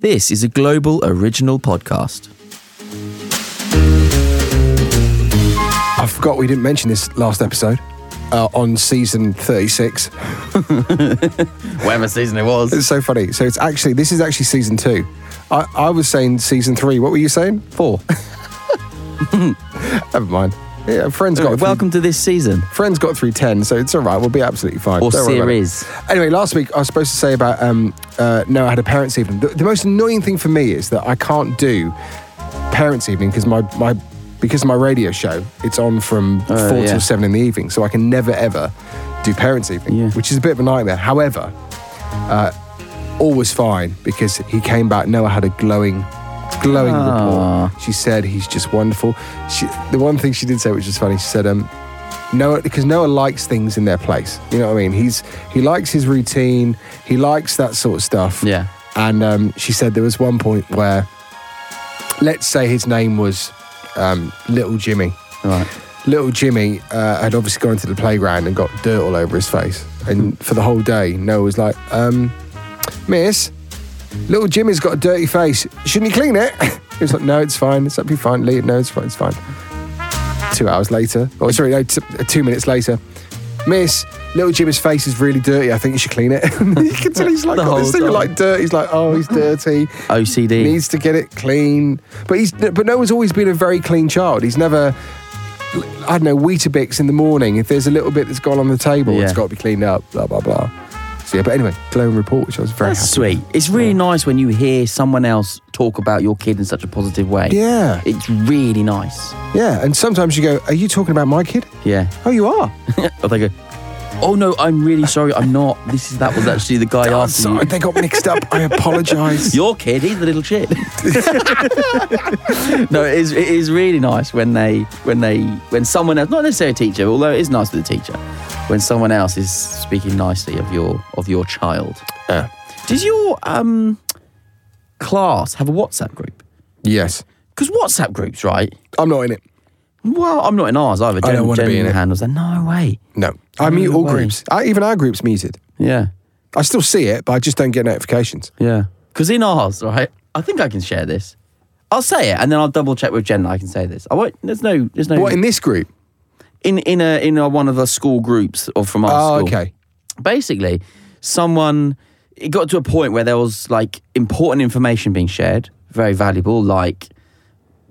This is a global original podcast. I forgot we didn't mention this last episode uh, on season 36. Whatever season it was. It's so funny. So it's actually, this is actually season two. I, I was saying season three. What were you saying? Four. Never mind. Yeah, friends got through, Welcome to this season. friends got through 10, so it's all right. We'll be absolutely fine. Or Don't worry about it. series. Anyway, last week I was supposed to say about um, uh, no, I had a parents' evening. The, the most annoying thing for me is that I can't do parents' evening because my, my because of my radio show, it's on from four yeah. till seven in the evening, so I can never ever do parents' evening, Yeah. which is a bit of a nightmare. However, uh, all was fine because he came back. Noah had a glowing, glowing Ah. report. She said he's just wonderful. She, the one thing she did say, which was funny, she said, um, Noah, because Noah likes things in their place. You know what I mean? He's he likes his routine. He likes that sort of stuff. Yeah. And um, she said there was one point where, let's say his name was um, Little Jimmy. Right. Little Jimmy uh, had obviously gone to the playground and got dirt all over his face. And for the whole day, Noah was like, um, Miss, little Jimmy's got a dirty face. Shouldn't you clean it? he was like, No, it's fine. It's absolutely fine. Leave it. No, it's fine. It's fine. Two hours later, or sorry, no, t- uh, two minutes later, Miss, little Jimmy's face is really dirty. I think you should clean it. you can tell he's like got this thing of like dirt. He's like, oh, he's dirty OCD. needs to get it clean. But he's but Noah's always been a very clean child. He's never I don't know, Weetabix in the morning. If there's a little bit that's gone on the table, It's got to be cleaned up, blah blah blah. So yeah, but anyway, glowing report, which I was very That's happy. sweet. It's really nice when you hear someone else talk about your kid in such a positive way. Yeah, It's really nice. yeah. And sometimes you go, "Are you talking about my kid?" Yeah. Oh, you are. Or they go, oh no, I'm really sorry. I'm not. This is that was actually the guy after sorry, you. they got mixed up. I apologise. Your kid, he's the little shit. no, it is, it is really nice when they, when they, when someone else, not necessarily a teacher, although it is nice for the teacher, when someone else is speaking nicely of your of your child. Yeah. Does your um class have a WhatsApp group? Yes, Because WhatsApp groups, right? I'm not in it. Well, I'm not in ours either. I don't Jen- wanna be in it. handles that. No way. No, I mute all way. groups. I, even our group's muted. Yeah, I still see it, but I just don't get notifications. yeah. Because in ours, right? I think I can share this. I'll say it, and then I'll double check with Jen that I can say this. I won't. There's no. There's no. What in this group? in in a in a, one of the school groups or from our Oh, school. okay. Basically, someone it got to a point where there was like important information being shared, very valuable, like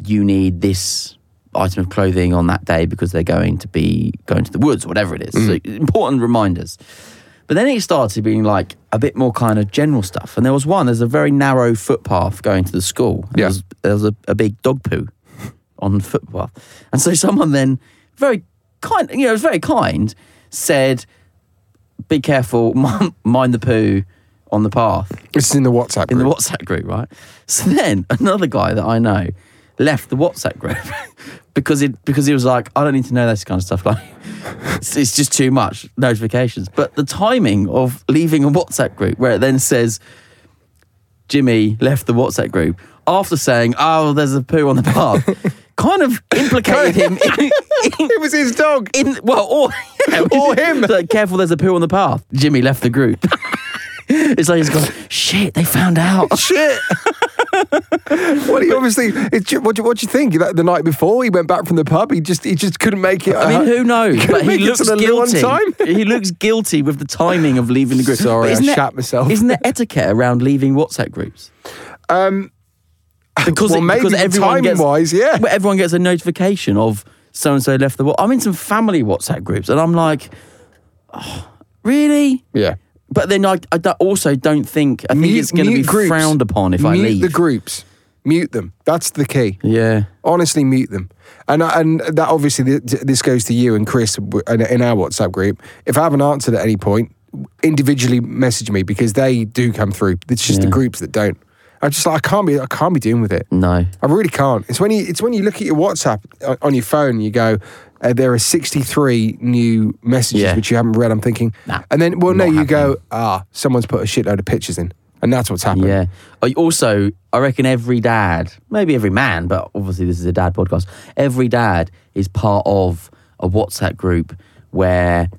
you need this item of clothing on that day because they're going to be going to the woods or whatever it is. So mm. important reminders. But then it started being like a bit more kind of general stuff. And there was one, there's a very narrow footpath going to the school. And Yeah. There was, there was a, a big dog poo on the footpath. And so someone then, very kind, you know, it was very kind, said, be careful, mind mind the poo on the path It's in the WhatsApp in the WhatsApp group, right? So then another guy that I know left the WhatsApp group because it because he was like, I don't need to know this kind of stuff. Like, it's, it's just too much notifications. But the timing of leaving a WhatsApp group where it then says Jimmy left the WhatsApp group after saying, "Oh, there's a poo on the path," kind of implicated him. In, in, it was his dog. in well, or, yeah, Or him. Like, careful, there's a poo on the path. Jimmy left the group. it's like he's gone. Shit, they found out. Shit. well, he obviously. It's, what do you, what do you think? The night before he went back from the pub, he just he just couldn't make it. I mean, uh, who knows? But he looks to the loo on guilty. time. he looks guilty with the timing of leaving the group. Sorry, I there- shat myself. Isn't there etiquette around leaving WhatsApp groups? because well, it- maybe because everyone gets wise, yeah. but everyone gets a notification of so and so left the. I'm in some family WhatsApp groups, and I'm like, oh, really? Yeah. But then I, I also don't think I think Mute- it's going to be groups. frowned upon if I mute leave. the groups. Mute them. That's the key. yeah, Honestly, mute them. And uh, and that obviously th- this goes to you and Chris in in our WhatsApp group. If I haven't answered at any point, individually message me because they do come through. It's just the groups that don't. I'm just like I can't be I can't be doing with it. no. I really can't. It's when you it's when you look at your WhatsApp on, on your phone and you go, uh, there are 63 new messages Yeah. which you haven't read. I'm thinking, Nah, and then well, no, not you go, ah, someone's put a shitload of pictures in, and that's what's happened. Yeah. I Also, I reckon every dad, maybe every man, but obviously this is a dad podcast. Every dad is part of a WhatsApp group where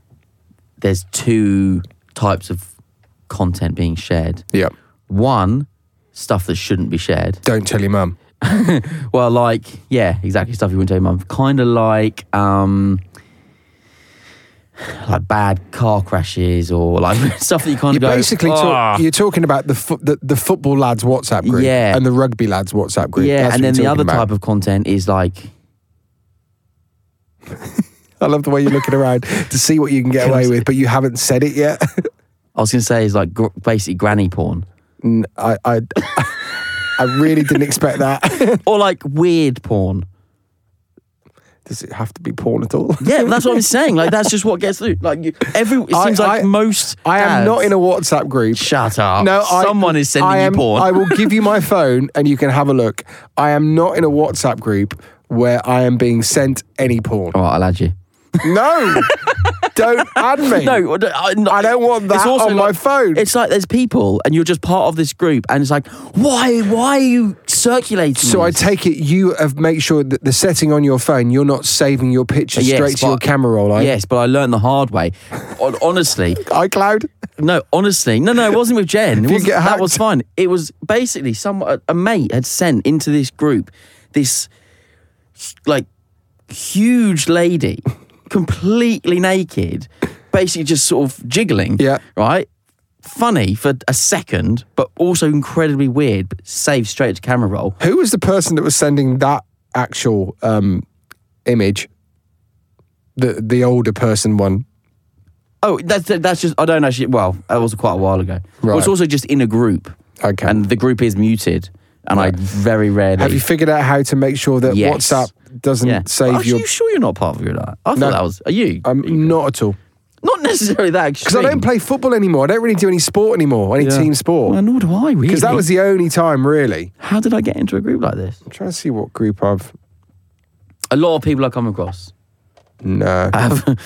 there's two types of content being shared. yeah. One, stuff that shouldn't be shared. Don't tell your mum. Well, like, yeah, exactly stuff you wouldn't tell your mum. Kind of like, um, like bad car crashes or like stuff that you kind You of go. basically "Ah." talk, you're talking about the, fo- the the football lads WhatsApp group, Yeah. and the rugby lads WhatsApp group. yeah, That's and then the other about. type of content is like I love the way you're looking around to see what you can get away with, but you haven't said it yet. I was going to say is like gr- basically granny porn I I really didn't expect that. or like weird porn. Does it have to be porn at all? Yeah, that's what I'm saying. Like that's just what gets through. Like you, every it I- seems like I- most. I am dads- not in a WhatsApp group. Shut up. No, I, someone is sending I am, you porn. I will give you my phone and you can have a look. I am not in a WhatsApp group where I am being sent any porn. All right, I'll add you. No, don't add me. No, I don't, I, don't want that on my phone. It's like there's people, and you're just part of this group, and it's like, why? Why are you circulating? So I take it you have made sure that the setting on your phone, you're not saving your pictures Yes, straight to your camera roll. Are you? Yes, but I learned the hard way. Hon- Honestly, iCloud. No, honestly, no, no, it wasn't with Jen. It wasn't- that was fine. It was basically some a, a mate had sent into this group this like huge lady, completely naked, basically just sort of jiggling. Yeah. right. Funny for a second, but also incredibly weird. But saved straight to camera roll. Who was the person that was sending that actual um, image? The the older person one. Oh, that's that's just I don't actually. Well, that was quite a while ago. Well, it's also just in a group, Okay. and the group is muted, and I very rarely. Have you figured out how to make sure that Yes. WhatsApp doesn't Yeah. save Are your? you sure you're not part of your life? I thought No. that was. Are you? I'm Are you- not at all not necessarily that because I don't play football anymore. I don't really do any sport anymore, any Yeah. team Well, sport. nor do I really. Because that was the only time, really. How did I get into a group like this? I'm trying to see what group I've. A lot of people I come across No. I have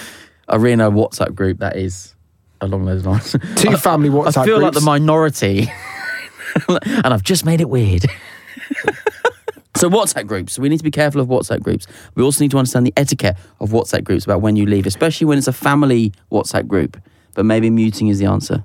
a Reno WhatsApp group that is along those lines. Two family WhatsApp groups. I feel like the minority, and I've just made it weird. so WhatsApp groups. We need to be careful of WhatsApp groups. We also need to understand the etiquette of WhatsApp groups about when you leave, especially when it's a family WhatsApp group. But maybe muting is the answer.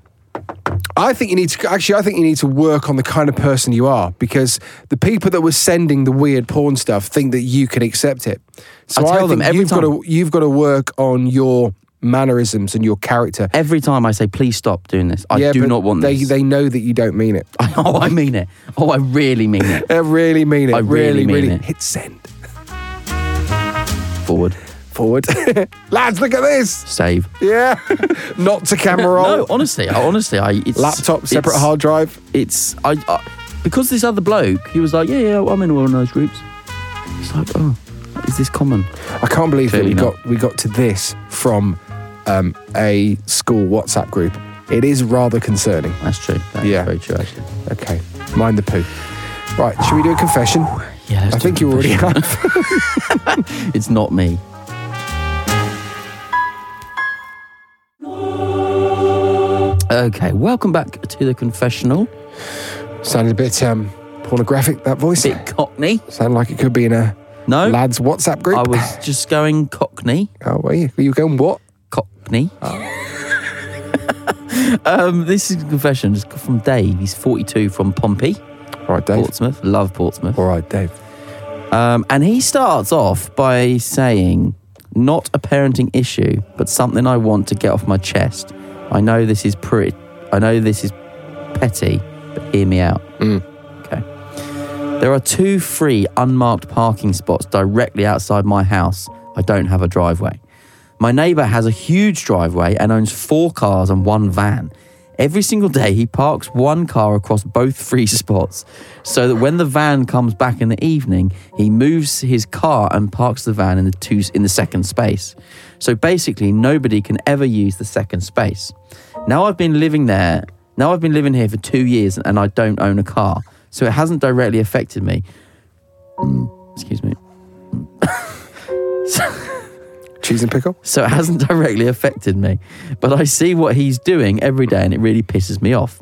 I think you need to actually. I think you need to work on the kind of person you are because the people that were sending the weird porn stuff think that you can accept it. So I tell them think every you've got time. to you've got to work on your mannerisms and your character. Every time I say, please stop doing this, I yeah, do but not want they this. they know that you don't mean it. oh, I mean it. Oh, I really mean it. I really mean it. I really mean really it. hit send Forward. forward. Lads, look at this. Save. Yeah, not to camera roll. No, honestly, I, honestly, I it's Laptop, separate it's- hard drive. It's I, I because this other bloke, he was like, yeah, yeah, I'm in one of those groups. It's like, oh, is this common? I can't believe Clearly that we not. got we got to this from um, a school WhatsApp group. It is rather concerning. That's true. That is Yeah. very true, actually. Okay, mind the poo. Right, should we do a confession? Yeah, let's I think a you already have. It's not me. Okay, welcome back to the confessional. Sounded a bit um, pornographic. That voice. Bit cockney. Sounded like it could be in a No, lads WhatsApp group. I was just going cockney. Oh, were you? Were you going what? Cockney. um, this is a confession it's from Dave. He's 42 from Pompey, All right, Dave. Portsmouth. Love Portsmouth. All right, Dave. Um, and he starts off by saying, not a parenting issue, but something I want to get off my chest. I know this is pretty, I know this is petty, but hear me out. Mm. Okay. There are two free unmarked parking spots directly outside my house. I don't have a driveway. My neighbour has a huge driveway and owns four cars and one van. Every single day, he parks one car across both free spots so that when the van comes back in the evening, he moves his car and parks the van in the, two, in the second space. So basically, nobody can ever use the second space. Now I've been living there, now I've been living here for two years and I don't own a car. So it hasn't directly affected me. Mm, excuse me. Cheese and pickle? so it hasn't directly affected me. But I see what he's doing every day and it really pisses me off.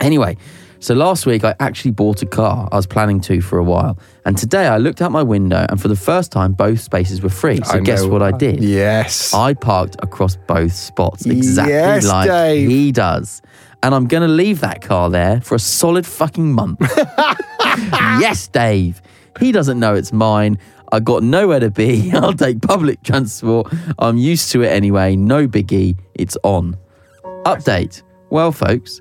Anyway, so last week I actually bought a car. I was planning to for a while. And today I looked out my window and for the first time both spaces were free. So I guess know. what I did? Yes. I parked across both spots exactly Yes, like Dave. he does. And I'm going to leave that car there for a solid fucking month. yes, Dave. He doesn't know it's mine. I got nowhere to be. I'll take public transport. I'm used to it anyway. No biggie. It's on. Update. Well, folks,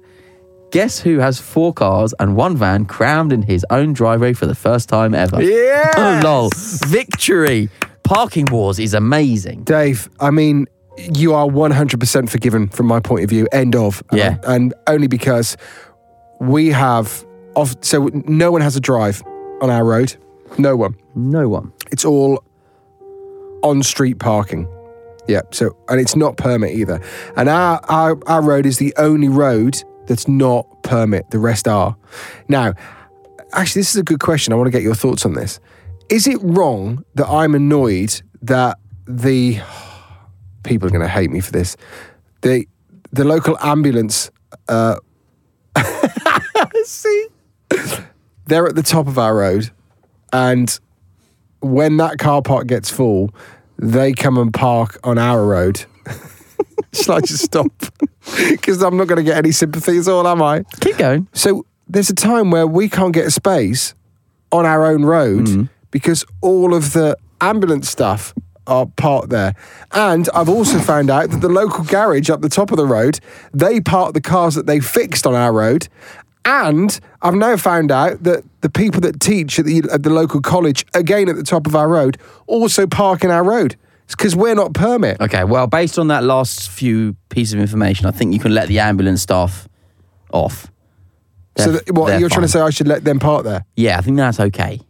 guess who has four cars and one van crammed in his own driveway for the first time ever? Yeah. Oh, lol. Victory. Parking Wars is amazing. Dave, I mean, you are 100% forgiven from my point of view. End of. Yeah. And, and only because we have, off, so no one has a drive on our road. No one. No one. It's all on street parking. Yeah. So, and it's not permit either. And our, our, our road is the only road that's not permit. The rest are. Now, actually, this is a good question. I want to get your thoughts on this. Is it wrong that I'm annoyed that the people are going to hate me for this? The the local ambulance. Uh, see, they're at the top of our road, and when that car park gets full, they come and park on our road. Shall I just stop? Because I'm not going to get any sympathy at all, am I? Keep going. So there's a time where we can't get a space on our own road mm. because all of the ambulance stuff are parked there. And I've also found out that the local garage up the top of the road, they park the cars that they fixed on our road. And I've now found out that the people that teach at the, at the local college, again at the top of our road, also park in our road. It's because we're not permit. Okay, well, based on that last few pieces of information, I think you can let the ambulance staff off. so They're- that, what you're trying to say? I should let them park there. Yeah, I think that's okay.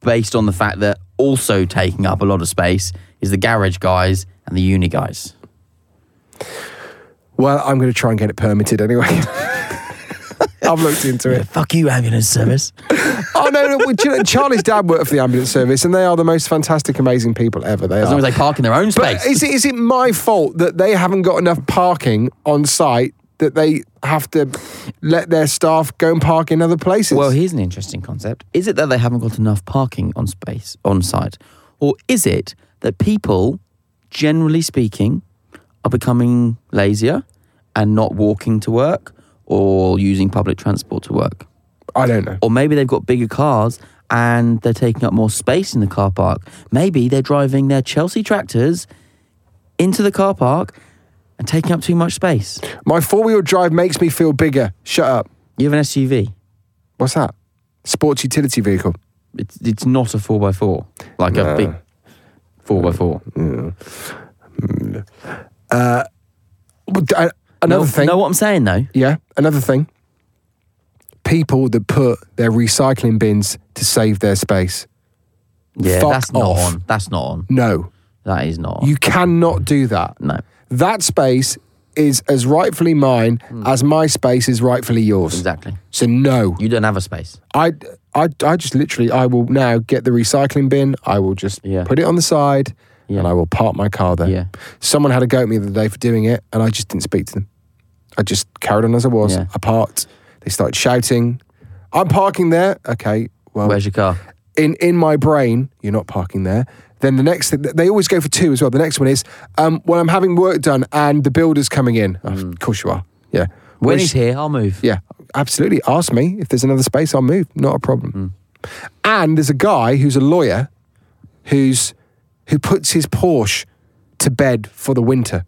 Based on the fact that also taking up a lot of space is the garage guys and the uni guys. Well, I'm going to try and get it permitted anyway. I've looked into it. Fuck you, ambulance service. Oh no, no. well, you know, Charlie's dad worked for the ambulance service, and they are the most fantastic, amazing people ever. They As are. long as they park in their own but space. is it is it my fault that they haven't got enough parking on site that they have to let their staff go and park in other places? Well, here's an interesting concept. Is it that they haven't got enough parking on space on site? Or is it that people, generally speaking, are becoming lazier and not walking to work or using public transport to work? I don't know. Or maybe they've got bigger cars and they're taking up more space in the car park. Maybe they're driving their Chelsea tractors into the car park and taking up too much space. My four wheel drive makes me feel bigger. Shut up. You have an SUV. What's that? Sports utility vehicle. It's it's not a four x four like a big four x four. Mm. Mm. Uh, well, uh, Another know, thing. Know what I'm saying though? Yeah, another thing. People that put their recycling bins to save their space. Yeah, Fuck that's not on. That's not on. No, That is not. on. you cannot do that. no, That space is as rightfully mine hmm. as my space is rightfully yours. Exactly. So no, You don't have a space. I, I, I just literally, I will now get the recycling bin. I will just Yeah. put it on the side, Yeah. and I will park my car there. Yeah. Someone had a go at me the other day for doing it, and I just didn't speak to them. I just carried on as I was. Yeah. I parked. They started shouting, "I'm parking there." Okay, well, Where's your car? in in my brain, you're not parking there. Then the next thing, they always go for two as well. The next one is, um, when I'm having work done and the builder's coming in. Oh, of course you are. Yeah. When Which- he's here, I'll move. yeah, absolutely. Ask me if there's another space. I'll move. Not a problem. And there's a guy who's a lawyer, who's who puts his Porsche to bed for the winter.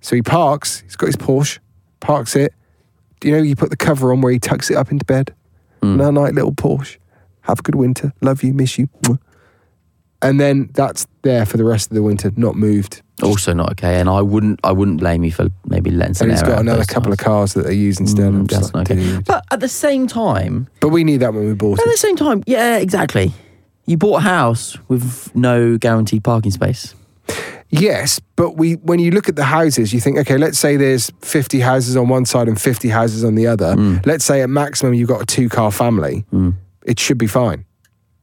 So he parks. He's got his Porsche, parks it. Do you know, you put the cover on where he tucks it up into bed. Night night, little Porsche. Have a good winter. Love you. Miss you. And then that's there for the rest of the winter, not moved. Also not okay, and I wouldn't I wouldn't blame you for maybe letting some And he's air got another those couple of cars that they're using still. I'm Mm, just that's like, not okay. dude. But at the same time, But we knew that when we bought at it. the same time, yeah, exactly. You bought a house with no guaranteed parking space. Yes, but we when you look at the houses, you think, okay, let's say there's 50 houses on one side and 50 houses on the other. Mm. Let's say at maximum you've got a two car family. It should be fine.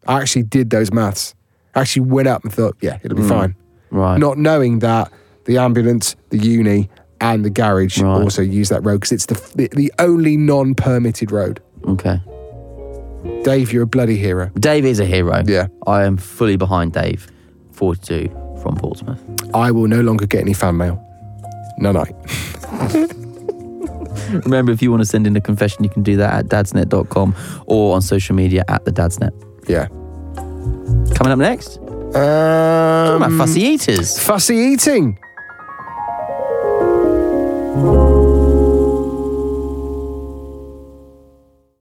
I actually did those maths. I actually went up and thought, yeah, it'll be fine. Mm. Right. Not knowing that the ambulance, the uni, and the garage Right. also use that road because it's the, the the only non permitted road. Okay. Dave, you're a bloody hero. Dave is a hero. Yeah. I am fully behind Dave. 42 from Portsmouth. I will no longer get any fan mail. No, no. Remember, if you want to send in a confession, you can do that at dadsnet.com or on social media at the dadsnet. Yeah. Coming up next, talking about Um, fussy eaters. fussy eating.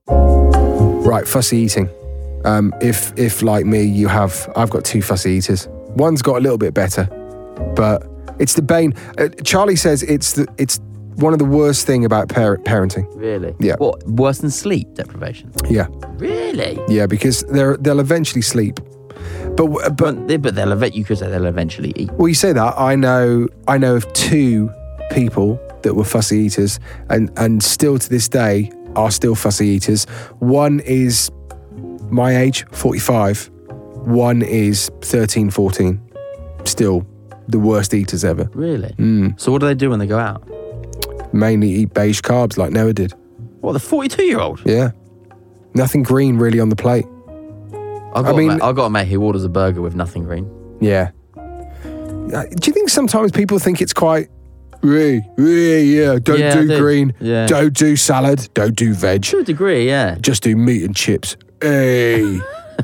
Right, fussy eating. Um, if if like me, you have I've got two fussy eaters. One's got a little bit better, but it's the bane. Uh, Charlie says it's the it's one of the worst thing about par- parenting. Really? Yeah. What? Worse than sleep deprivation? Yeah, Really? yeah, because they're they'll eventually sleep. But but But, they, but they'll event. You could say they'll eventually eat. Well, you say that. I know. I know of two people that were fussy eaters, and and still to this day are still fussy eaters. One is my age, forty five. One is 13, 14. Still the worst eaters ever. Really? Mm. So what do they do when they go out? Mainly eat beige carbs like Noah did. What? The forty-two-year-old? Yeah. Nothing green really on the plate. I got. I mean- a mate, I got a mate who orders a burger with nothing green. Yeah. Uh, Do you think sometimes people think it's quite, yeah, yeah, yeah, don't Yeah, I do do. green, Yeah. don't do salad, don't do veg. To a degree, yeah. just do meat and chips. Hey.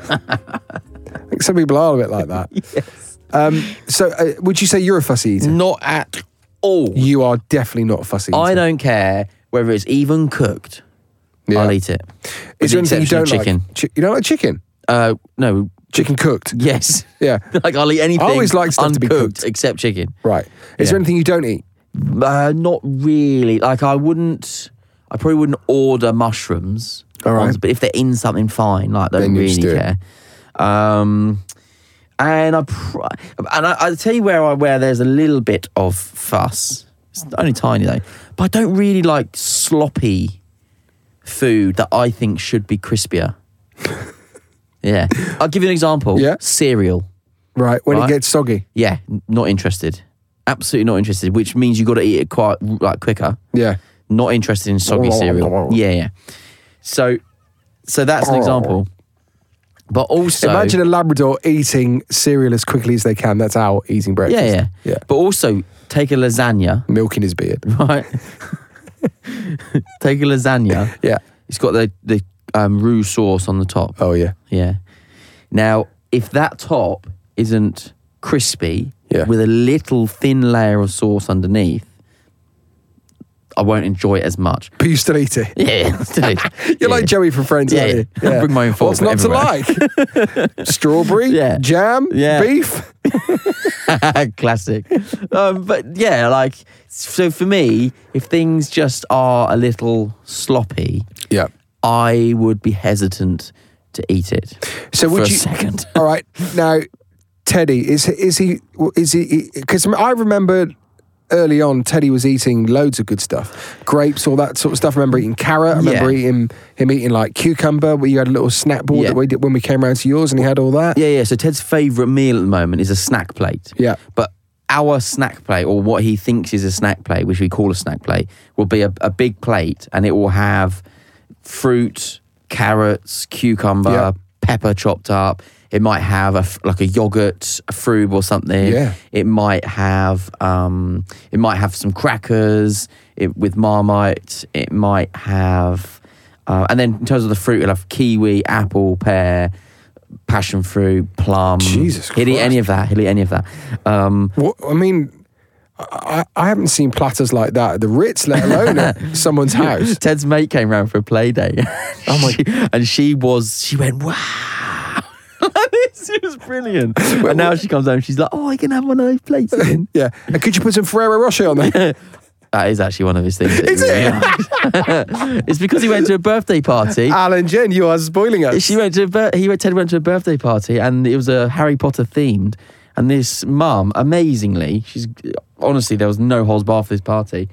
I think some people are a bit like that. yes. Um, so, uh, would you say you're a fussy eater? Not at all. You are definitely not a fussy eater. I don't care whether it's even cooked. Yeah. I'll eat it. Is there anything you don't chicken. like? Chi- you don't like chicken? Uh, no. Chicken cooked? Yes. Yeah. like I'll eat anything. I always like stuff to be cooked. except chicken. Right. Is there anything you don't eat? Uh, not really. Like I wouldn't. I probably wouldn't order mushrooms. All right. ones, But if they're in something fine, like I don't really care. it. Um, and I pr- and I, I'll tell you where I where there's a little bit of fuss. It's only tiny though. But I don't really like sloppy food that I think should be crispier. yeah. I'll give you an example. Yeah. Cereal. Right. When Right. it gets soggy. Yeah, not interested. Absolutely not interested. Which means you got to eat it quite like quicker. Yeah. Not interested in soggy cereal. Yeah, yeah. So, so that's an example. But also, Imagine a Labrador eating cereal as quickly as they can. That's our eating breakfast. yeah, yeah, Yeah. But also, take a lasagna, Milking his beard. right? take a lasagna. Yeah. It's got the the um, roux sauce on the top. Oh, yeah. Yeah. Now, if that top isn't crispy Yeah. with a little thin layer of sauce underneath, I won't enjoy it as much. But you still eat it. Yeah, still eat it. You're Yeah. like Joey from Friends, Yeah, aren't you? yeah. Bring my own fork What's not to like? Strawberry, Yeah. jam, Yeah. beef. Classic. Um, but yeah, like, so for me, if things just are a little sloppy, Yeah. I would be hesitant to eat it. So for would a you? second. All right. Now, Teddy is is he is he? Because I remember early on, Teddy was eating loads of good stuff, grapes, all that sort of stuff. I remember eating carrot. I remember Yeah. eating him eating like cucumber. Where you had a little snack board Yeah. that we did when we came around to yours, and he had all that. Yeah, yeah. So Ted's favourite meal at the moment is a snack plate. Yeah. But our snack plate, or what he thinks is a snack plate, which we call a snack plate, will be a, a big plate and it will have fruit, carrots, cucumber, Yeah. pepper chopped up. It might have a like a yogurt, a frube or something. Yeah. It might have um, it might have some crackers it, with Marmite. It might have, uh, and then in terms of the fruit, it'll have kiwi, apple, pear, passion fruit, plum. Jesus Christ. He'll eat any of that. He'll eat any of that. Um, What I mean, I, I haven't seen platters like that at the Ritz, let alone at someone's house. Ted's mate came round for a play day. Oh my! and she was. She went wow. this was brilliant. And now she comes home. She's like, "Oh, I can have one of those plates again." Yeah. And could you put some Ferrero Rocher on there? That is actually one of his things. Is it? it's because he went to a birthday party. Alan Jen, you are spoiling us. She went to a he went, Ted went to a birthday party and it was a Harry Potter themed. And this mum, amazingly, she's honestly there was no holes bar for this party.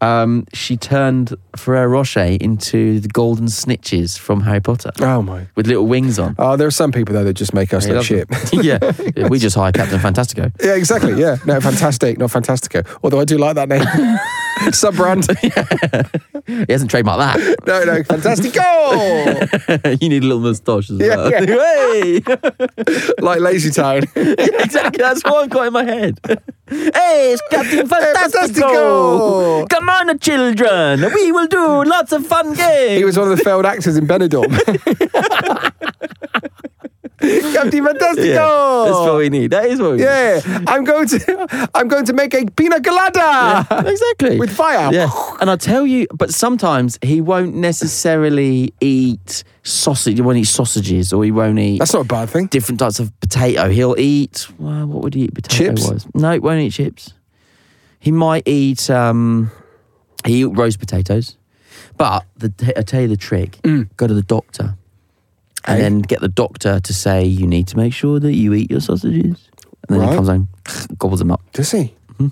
Um, she turned Ferrero Rocher into the golden snitches from Harry Potter Oh my. with little wings on. Oh, there are some people though that just make us He look shit. yeah, we just hire Captain Fantastico. yeah, exactly. Yeah. No, fantastic, not fantastico. Although I do like that name. Sub brand. He hasn't trademarked that. No, no, fantastico. you need a little moustache as well. yeah. Hey! like Lazy Town. exactly, that's what I've got in my head. Hey, it's Captain Fantastico! Fantastico! Come on, children! We will do lots of fun games! He was one of the failed actors in Benidorm. Captain Fantastico. Yeah, that's what we need. That is what we need. Yeah, I'm going to I'm going to make a pina colada need. Exactly. with fire. Yeah, and I tell you, but sometimes he won't necessarily eat sausage. He won't eat sausages, or he won't eat That's not a bad thing. different types of potato. He'll eat. Well, what would he eat? Potato Chips? wise? No, he won't eat chips. He might eat. um He eat roast potatoes, but the, I tell you the trick: Mm. go to the doctor, and then get the doctor to say you need to make sure that you eat your sausages, and then Right. he comes home, gobbles them up. Does he? Mm-hmm.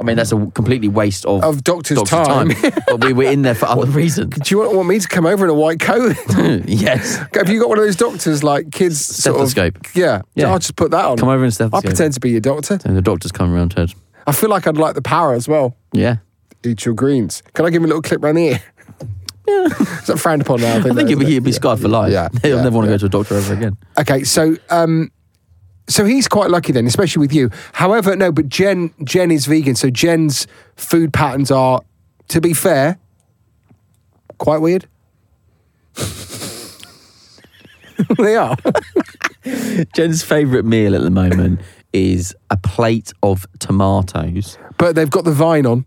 I mean, that's a completely waste of Of doctor's time. but we were in there for other reasons. Do you want, want me to come over in a white coat? yes. Have you got one of those doctors like kids sort of- Stethoscope. yeah, Yeah. I'll just put that on. Come over and I'll stethoscope. pretend to be your doctor. And the doctor's come around, Ted. I feel like I'd like the power as well. Yeah. Eat your greens. Can I give him a little clip round here? Yeah. That frowned upon now? I think that, he'd be, he'd be scarred for life. Yeah, He'll yeah, never want to yeah. go to a doctor ever again. Okay, so um, so he's quite lucky then, especially with you. However, no, but Jen Jen is vegan, so Jen's food patterns are, to be fair, quite weird. they are. Jen's favourite meal at the moment is a plate of tomatoes. But they've got the vine on,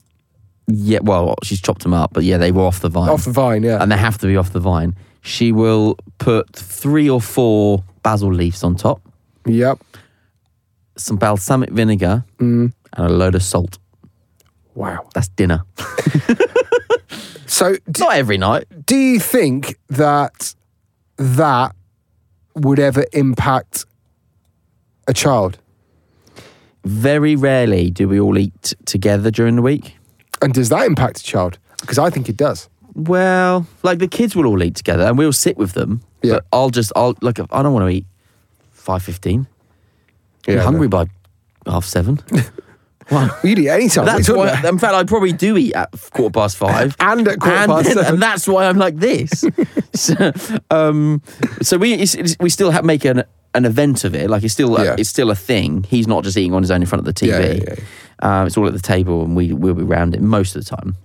Yeah, well, she's chopped them up, but yeah, they were off the vine. off the vine, yeah. and they have to be off the vine. She will put three or four basil leaves on top, yep. some balsamic vinegar, Mm. and a load of salt. Wow. That's dinner. So d- Not every night. do you think that that would ever impact a child? Very rarely do we all eat together during the week. And does that impact a child? Because I think it does. Well, like the kids will all eat together, and we'll sit with them. Yeah. But I'll just, I'll like, I don't want to eat five fifteen. Yeah, I'm I hungry by half seven. well, You'd eat any time. that's What are you why. In fact, I probably do eat at quarter past five. And at quarter and, past seven. and that's why I'm like this. so, um, so we it's, it's- we still have, make an an event of it. Like it's still Yeah. it's still a thing. He's not just eating on his own in front of the TV. Yeah, yeah, yeah. Um, it's all at the table, and we we'll be around it most of the time.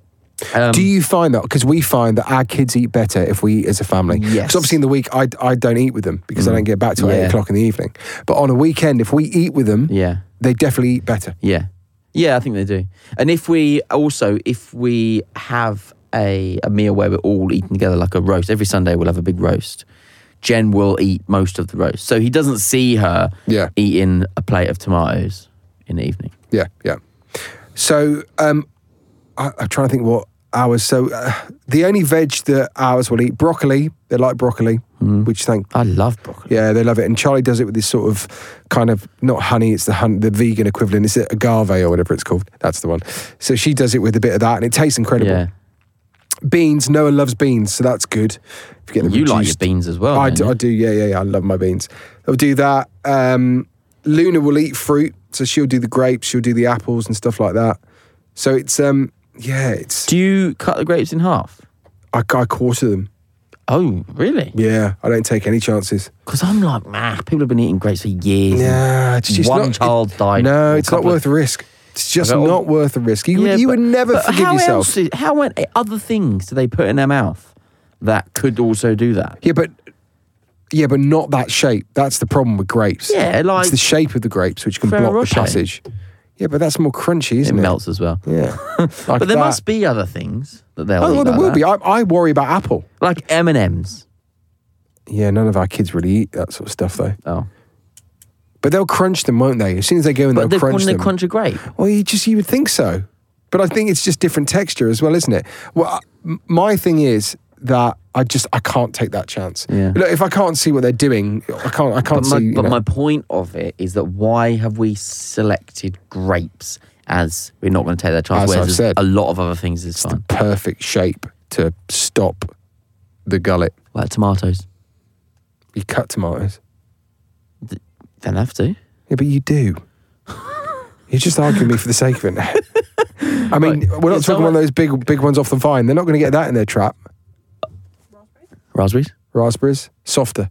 Um, Do you find that? Because we find that our kids eat better if we eat as a family. Yes. Mm. Because obviously in the week I, I don't eat with them because I don't get back till eight o'clock in the evening. But on a weekend, if we eat with them, yeah. they definitely eat better. Yeah. Yeah, I think they do. And if we also, if we have a, a meal where we're all eating together like a roast, every Sunday we'll have a big roast. Jen will eat most of the roast. So he doesn't see her Yeah. eating a plate of tomatoes in the evening. Yeah, yeah. So um, I, I'm trying to think what ours. So uh, the only veg that ours will eat broccoli. They like broccoli, Mm-hmm. which thank I love broccoli. yeah they love it. And Charlie does it with this sort of kind of not honey. It's the hun- the vegan equivalent. Is it agave or whatever it's called? That's the one. So she does it with a bit of that, and it tastes incredible. Yeah. Beans. Noah loves beans, so that's good. If you get them You like your beans as well. I do? I do, yeah, yeah, yeah. I love my beans. I'll do that. Um, Luna will eat fruit, so she'll do the grapes, she'll do the apples and stuff like that. So it's, um, yeah, it's. Do you cut the grapes in half? I, I quarter them. Oh, really? Yeah, I don't take any chances. Because I'm like, man, people have been eating grapes for years. Yeah, it's just One not, child it- died. No, it's not worth the risk. It's just not worth the risk. You, Yeah, would, you but- would never but forgive how yourself. Else is, how many other things do they put in their mouth that could also do that? Yeah, but yeah, but not that shape. That's the problem with grapes. Yeah, like it's the shape of the grapes which can Ferrero block the passage. Yeah, but that's more crunchy, It isn't it? It melts as well. Yeah. Like But there that. must be other things that they'll Oh, eat well, there like will that. be. I, I worry about apple. Like M and M's. Yeah, none of our kids really eat that sort of stuff, though. Oh, But they'll crunch them, won't they? As soon as they go in, but they'll they crunch crunch, they crunch a grape. Well, you just you would think so, but I think it's just different texture as well, isn't it? Well, my thing is that I just I can't take that chance. Yeah. Look, if I can't see what they're doing, I can't I can't But, my, see. but know. my point of it is that why have we selected grapes as we're not going to take that chance? As whereas I've said. a lot of other things is it's fine. the perfect shape to stop the gullet. Like tomatoes, You cut tomatoes. don't have to. Yeah, but you do. You're just arguing me for the sake of it. I mean, we're not It's talking not one of those big big ones off the vine. They're not going to get that in their trap. Raspberries. Raspberries, softer.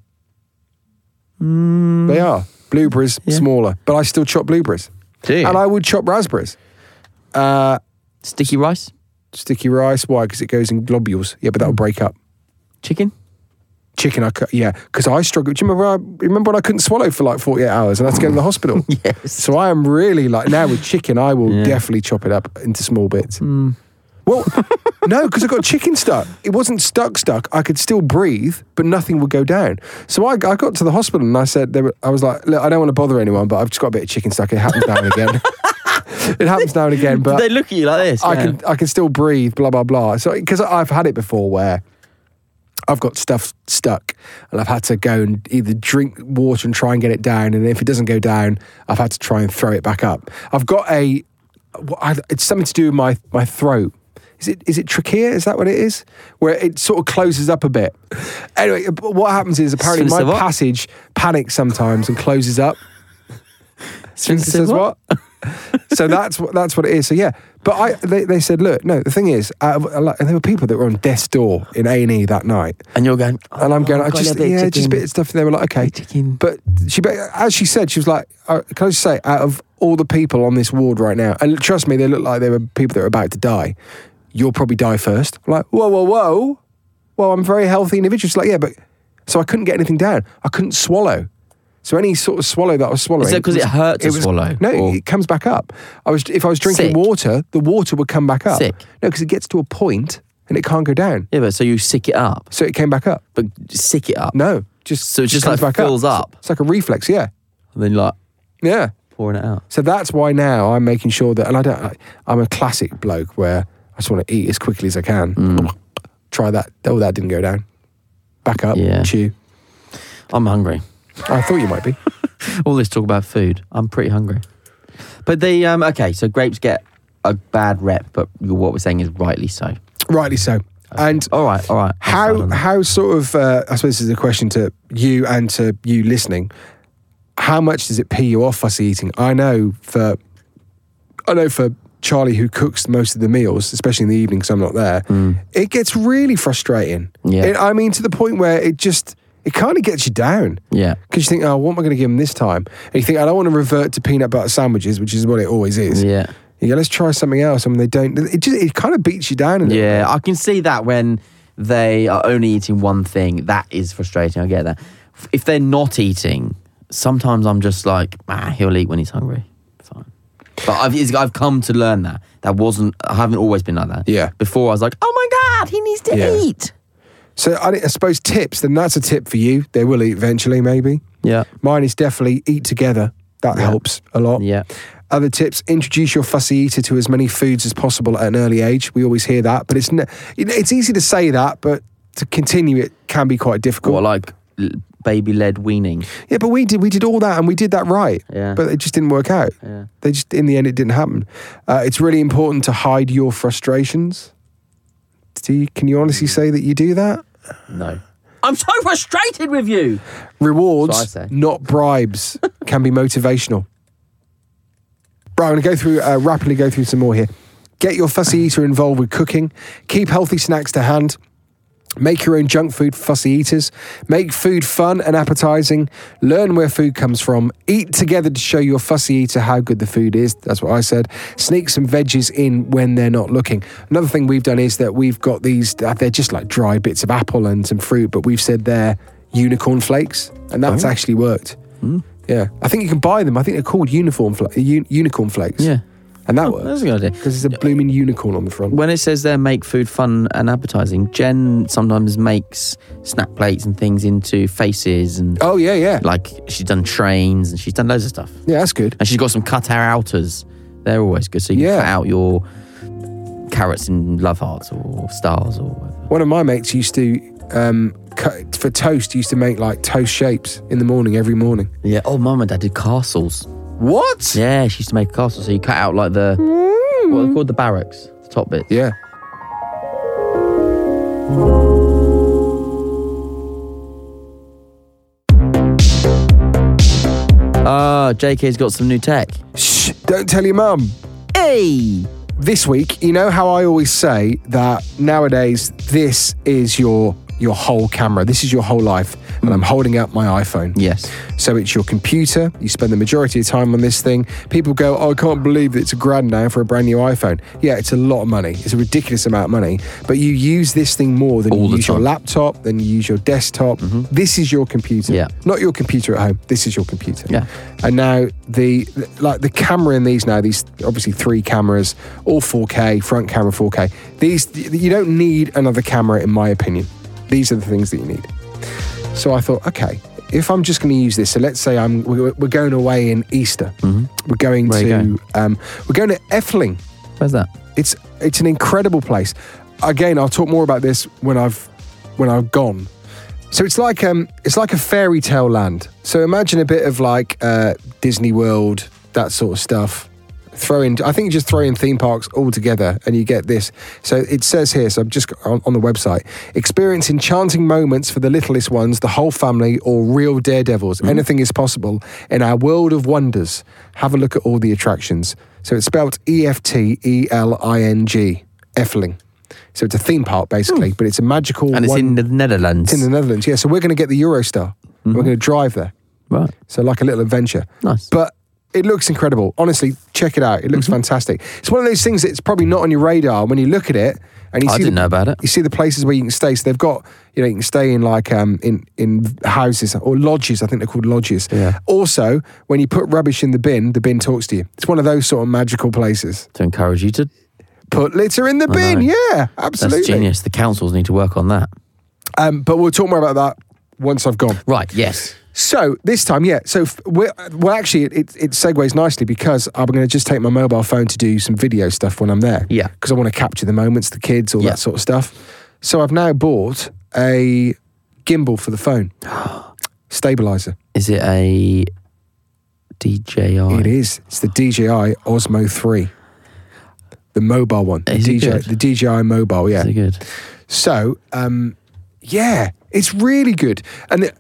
They are. Blueberries, Yeah. smaller. But I still chop blueberries. Do you? And I would chop raspberries. Uh, Sticky rice, sticky rice, why? Because it goes in globules. Yeah, but that'll break up. chicken. Chicken, I cut, yeah, because I struggled. Do you remember? I, remember when I couldn't swallow for like forty eight hours and I had to go to the hospital? Yes. So I am really like now with chicken, I will Yeah. definitely chop it up into small bits. Well, no, because I got chicken stuck. It wasn't stuck, stuck. I could still breathe, but nothing would go down. So I, I got to the hospital and I said, they were, I was like, look, I don't want to bother anyone, but I've just got a bit of chicken stuck. It happens now and again. it happens now and again, but they look at you like this. I can I can still breathe, blah blah blah. So because I've had it before where I've got stuff stuck and I've had to go and either drink water and try and get it down, and if it doesn't go down, I've had to try and throw it back up. I've got a it's something to do with my my throat. Is it is it trachea? Is that what it is? Where it sort of closes up a bit. Anyway, what happens is apparently my what? passage panics sometimes and closes up. Sphincter says what? so that's what that's what it is. So yeah, but I they, they said, look, no. The thing is, of, and there were people that were on death's door in A and E that night, And you're going. and I'm going, oh, I just yeah, just a chicken. bit of stuff. They were like, okay, Chicken. but she, as she said, she was like, uh, can I just say, out of all the people on this ward right now, and trust me, they look like they were people that were about to die. You'll probably die first. I'm like, whoa, whoa, whoa. Well, I'm a very healthy individual. She's like, yeah, but so I couldn't get anything down. I couldn't swallow. So any sort of swallow that I was swallowing, Is that 'cause it was- hurt to was- swallow, No, or- it comes back up. I was if I was drinking Sick? water, the water would come back up. Sick? No, because it gets to a point and it can't go down. Yeah, but so you sick it up, So it came back up. but sick it up. No, just So it just, like, back fills up? It's like a reflex. Yeah, And then you're like yeah. pouring it out. So that's why now I'm making sure that, and I don't. I, I'm a classic bloke where I just want to eat as quickly as I can. Try that. Oh, that didn't go down. Back up. Yeah. Chew. I'm hungry. I thought you might be. All this talk about food. I'm pretty hungry. But the um okay, so grapes get a bad rep, but what we're saying is rightly so. Rightly so. And All right, all right. How start on that. how sort of uh, I suppose this is a question to you and to you listening. How much does it pee you off fussy eating? I know for I know for Charlie who cooks most of the meals, especially in the evening because I'm not there. It gets really frustrating. Yeah. It- I mean to the point where it just it kind of gets you down. Yeah. Because you think, oh, what am I going to give him this time? And you think, I don't want to revert to peanut butter sandwiches, which is what it always is. Yeah. You go, let's try something else. And when they don't, it just it kind of beats you down. Yeah, I can see that when they are only eating one thing, that is frustrating. I get that. If they're not eating, sometimes I'm just like, ah, he'll eat when he's hungry. But I've, I've come to learn that. That wasn't, I haven't always been like that. Yeah. Before I was like, oh my God, he needs to Yeah. eat. So I, I suppose tips, then that's a tip for you. They will eat eventually, maybe. Yeah. Mine is definitely eat together. That helps a lot. Yeah. Other tips: introduce your fussy eater to as many foods as possible at an early age. We always hear that, but it's ne- you know, it's easy to say that, but to continue it can be quite difficult. Or like baby led weaning. yeah, but we did we did all that and we did that right. Yeah. But it just didn't work out. Yeah. They just in the end it didn't happen. Uh, it's really important to hide your frustrations. Do you, can you honestly say that you do that? No. I'm so frustrated with you. Rewards, That's what I say. not bribes, can be motivational. Right, I'm going to go through, uh, rapidly go through some more here. Get your fussy eater involved with cooking. Keep healthy snacks to hand. Make your own junk food for fussy eaters. Make food fun and appetizing. Learn where food comes from. Eat together to show your fussy eater how good the food is. That's what I said. Sneak some veggies in when they're not looking. Another thing we've done is that we've got these, uh, they're just like dry bits of apple and some fruit, but we've said they're unicorn flakes, and that's actually worked. Yeah, I think you can buy them. I think they're called uniform un- unicorn flakes. Yeah. And that Oh, works that's a good idea. because there's a blooming unicorn on the front. When it says there make food fun and appetizing, Jen sometimes makes snack plates and things into faces and Oh yeah, yeah, like she's done trains and she's done loads of stuff. yeah. That's good. And she's got some cut out outers. They're always good. So you Yeah. cut out your carrots and love hearts or stars or whatever. One of my mates used to um, cut for toast. Used to make like toast shapes in the morning every morning. Yeah. Oh, mum and dad did castles. What? Yeah, she used to make a castle. So you cut out like the what are they called the barracks, the top bits. Yeah. Ah, JK's got some new tech. Shh! Don't tell your mum. Hey. This week, you know how I always say that nowadays this is your your whole camera. This is your whole life. And I'm holding up my iPhone. Yes. So it's your computer. You spend the majority of time on this thing. People go, oh, I can't believe it's a grand now for a brand new iPhone. Yeah, it's a lot of money. It's a ridiculous amount of money. But you use this thing more than All you use your laptop, than you use your desktop. Mm-hmm. This is your computer. Yeah. Not your computer at home. This is your computer. Yeah. And now the like the camera in these now, these obviously three cameras, all 4K, front camera 4K. These you don't need another camera in my opinion. These are the things that you need. So I thought, okay, if I'm just going to use this, so let's say I'm we're, we're going away in Easter. We're going Mm-hmm. Where to um, we're going to Efteling. Where's that? It's it's an incredible place. Again, I'll talk more about this when I've when I've gone. So it's like um it's like a fairy tale land. So imagine a bit of like uh, Disney World, that sort of stuff. Throw in, I think you just throw in theme parks all together and you get this. So it says here, so I'm just on, on the website, experience enchanting moments for the littlest ones, the whole family, or real daredevils. Mm-hmm. Anything is possible in our world of wonders. Have a look at all the attractions. So it's spelled E F T E L I N G, Efteling. So it's a theme park basically, hmm. but it's a magical And it's one- in the Netherlands. it's in the Netherlands, yeah. So we're going to get the Eurostar. We're mm-hmm. going to drive there. right. So like a little adventure. Nice. But it looks incredible. Honestly, check it out. It Mm-hmm. looks fantastic. It's one of those things that's probably not on your radar when you look at it and you I see didn't the, know about it. You see the places where you can stay. So they've got, you know, you can stay in like um in in houses or lodges. I think they're called lodges. Yeah. Also, when you put rubbish in the bin, the bin talks to you. It's one of those sort of magical places. To encourage you to. Put litter in the bin. Yeah, absolutely. That's genius. The councils need to work on that. Um, but we'll talk more about that once I've gone. Right. Yes. So this time, yeah. So we're, well, actually, it, it, it segues nicely because I'm going to just take my mobile phone to do some video stuff when I'm there. Yeah. Because I want to capture the moments, the kids, all Yeah. that sort of stuff. So I've now bought a gimbal for the phone, stabilizer. Is it a DJI? It is. It's the DJI Osmo Three, the mobile one. The Is it DJI, good? the DJI mobile. Yeah. Is it good? So, um, yeah, it's really good. And the,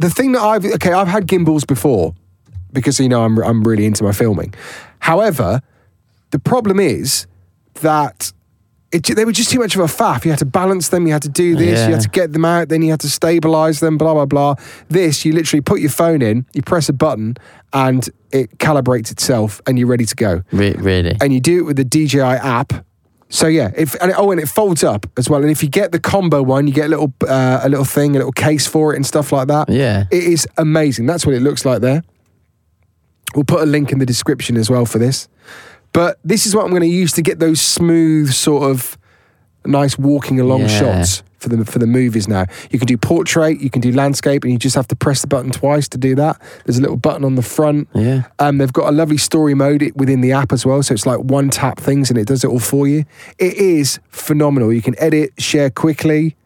the thing that I've okay, I've had gimbals before because you know I'm I'm really into my filming. However, the problem is that it, they were just too much of a faff. You had to balance them, you had to do this, you had to get them out, then you had to stabilize them, blah blah blah. This, you literally put your phone in, you press a button, and it calibrates itself, and you're ready to go Re- really? and you do it with the DJI app. So yeah, if and oh, and it folds up as well. And if you get the combo one, you get a little uh, a little thing, a little case for it, and stuff like that. Yeah. it is amazing. That's what it looks like there. We'll put a link in the description as well for this. But this is what I'm going to use to get those smooth sort of nice walking along Yeah. shots for the for the movies now. You can do portrait, you can do landscape, and you just have to press the button twice to do that. There's a little button on the front. Yeah. Um, they've got a lovely story mode within the app as well, so it's like one tap things and it does it all for you. It is phenomenal. You can edit, share quickly.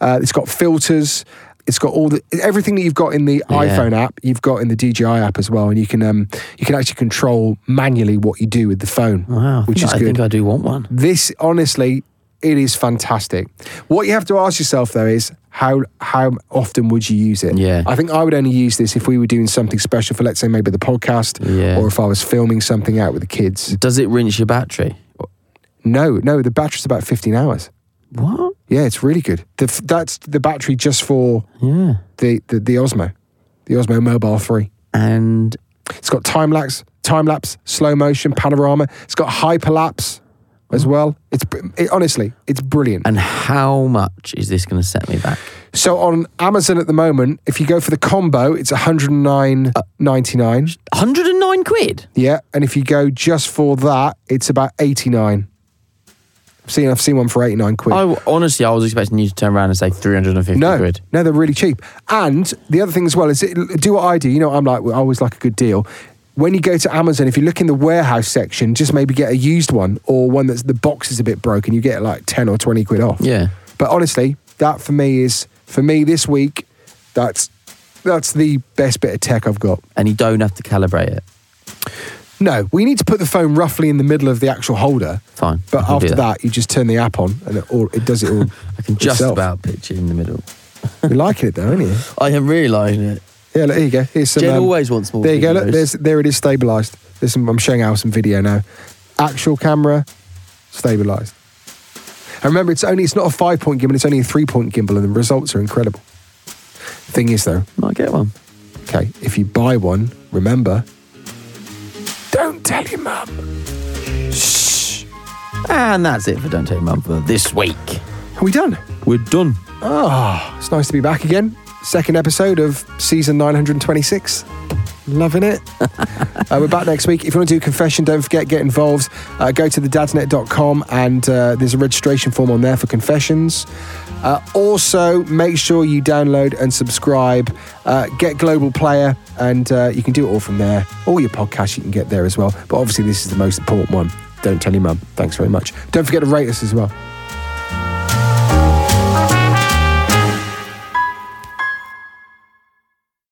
Uh, it's got filters. It's got all the everything that you've got in the iPhone app. You've got in the DJI app as well, and you can um, you can actually control manually what you do with the phone, Wow. which is I good. think I do want one. This honestly, it is fantastic. What you have to ask yourself though is how how often would you use it? Yeah. I think I would only use this if we were doing something special for let's say maybe the podcast Yeah. or if I was filming something out with the kids. Does it rinse your battery? No, no, the battery's about 15 hours. What? Yeah, it's really good. The, that's the battery just for Yeah. the, the the Osmo, the Osmo Mobile 3. And It's got time lapse, time lapse, slow motion, panorama. It's got hyperlapse. As mm-hmm. well. It's it, honestly, it's brilliant. And how much is this going to set me back? So on Amazon at the moment, if you go for the combo, it's 109.99. Uh, 109 quid? Yeah, and if you go just for that, it's about 89. I've seen I've seen one for 89 quid. I honestly, I was expecting you to turn around and say 350 no, quid. no, they're really cheap. And the other thing as well is it, do what I do. You know, I'm like I always like a good deal. When you go to Amazon, if you look in the warehouse section, just maybe get a used one or one that's the box is a bit broken. You get like 10 or 20 quid off. Yeah. But honestly, that for me is for me this week. That's that's the best bit of tech I've got. And you don't have to calibrate it. No, we need to put the phone roughly in the middle of the actual holder. Fine. But after that. you just turn the app on and it, all, it does it all. I can just itself. about pitch it in the middle. You're liking it though, aren't you? I am really liking it. Yeah, look, here you go. Here's some. Jen um, always wants more There you go. Look, there's, there it is, some, I'm showing out some video now. Actual camera, stabilized. And remember, it's only it's not a five point gimbal. It's only a three point gimbal, and the results are incredible. Thing is, though, Might get one. okay, if you buy one, remember, don't tell your mum. Shh. And that's it for Don't Tell Your Mum for this week. Are we done? We're done. Oh, it's nice to be back again. Second episode of season 926. Loving it. uh, we're back next week. If you want to do a confession, don't forget, get involved. Uh, go to thedadsnet.com and uh, there's a registration form on there for confessions. Uh, also, make sure you download and subscribe. Uh, get Global Player, and uh, you can do it all from there. All your podcasts you can get there as well. But obviously, this is the most important one. Don't tell your mum. Thanks very much. Don't forget to rate us as well.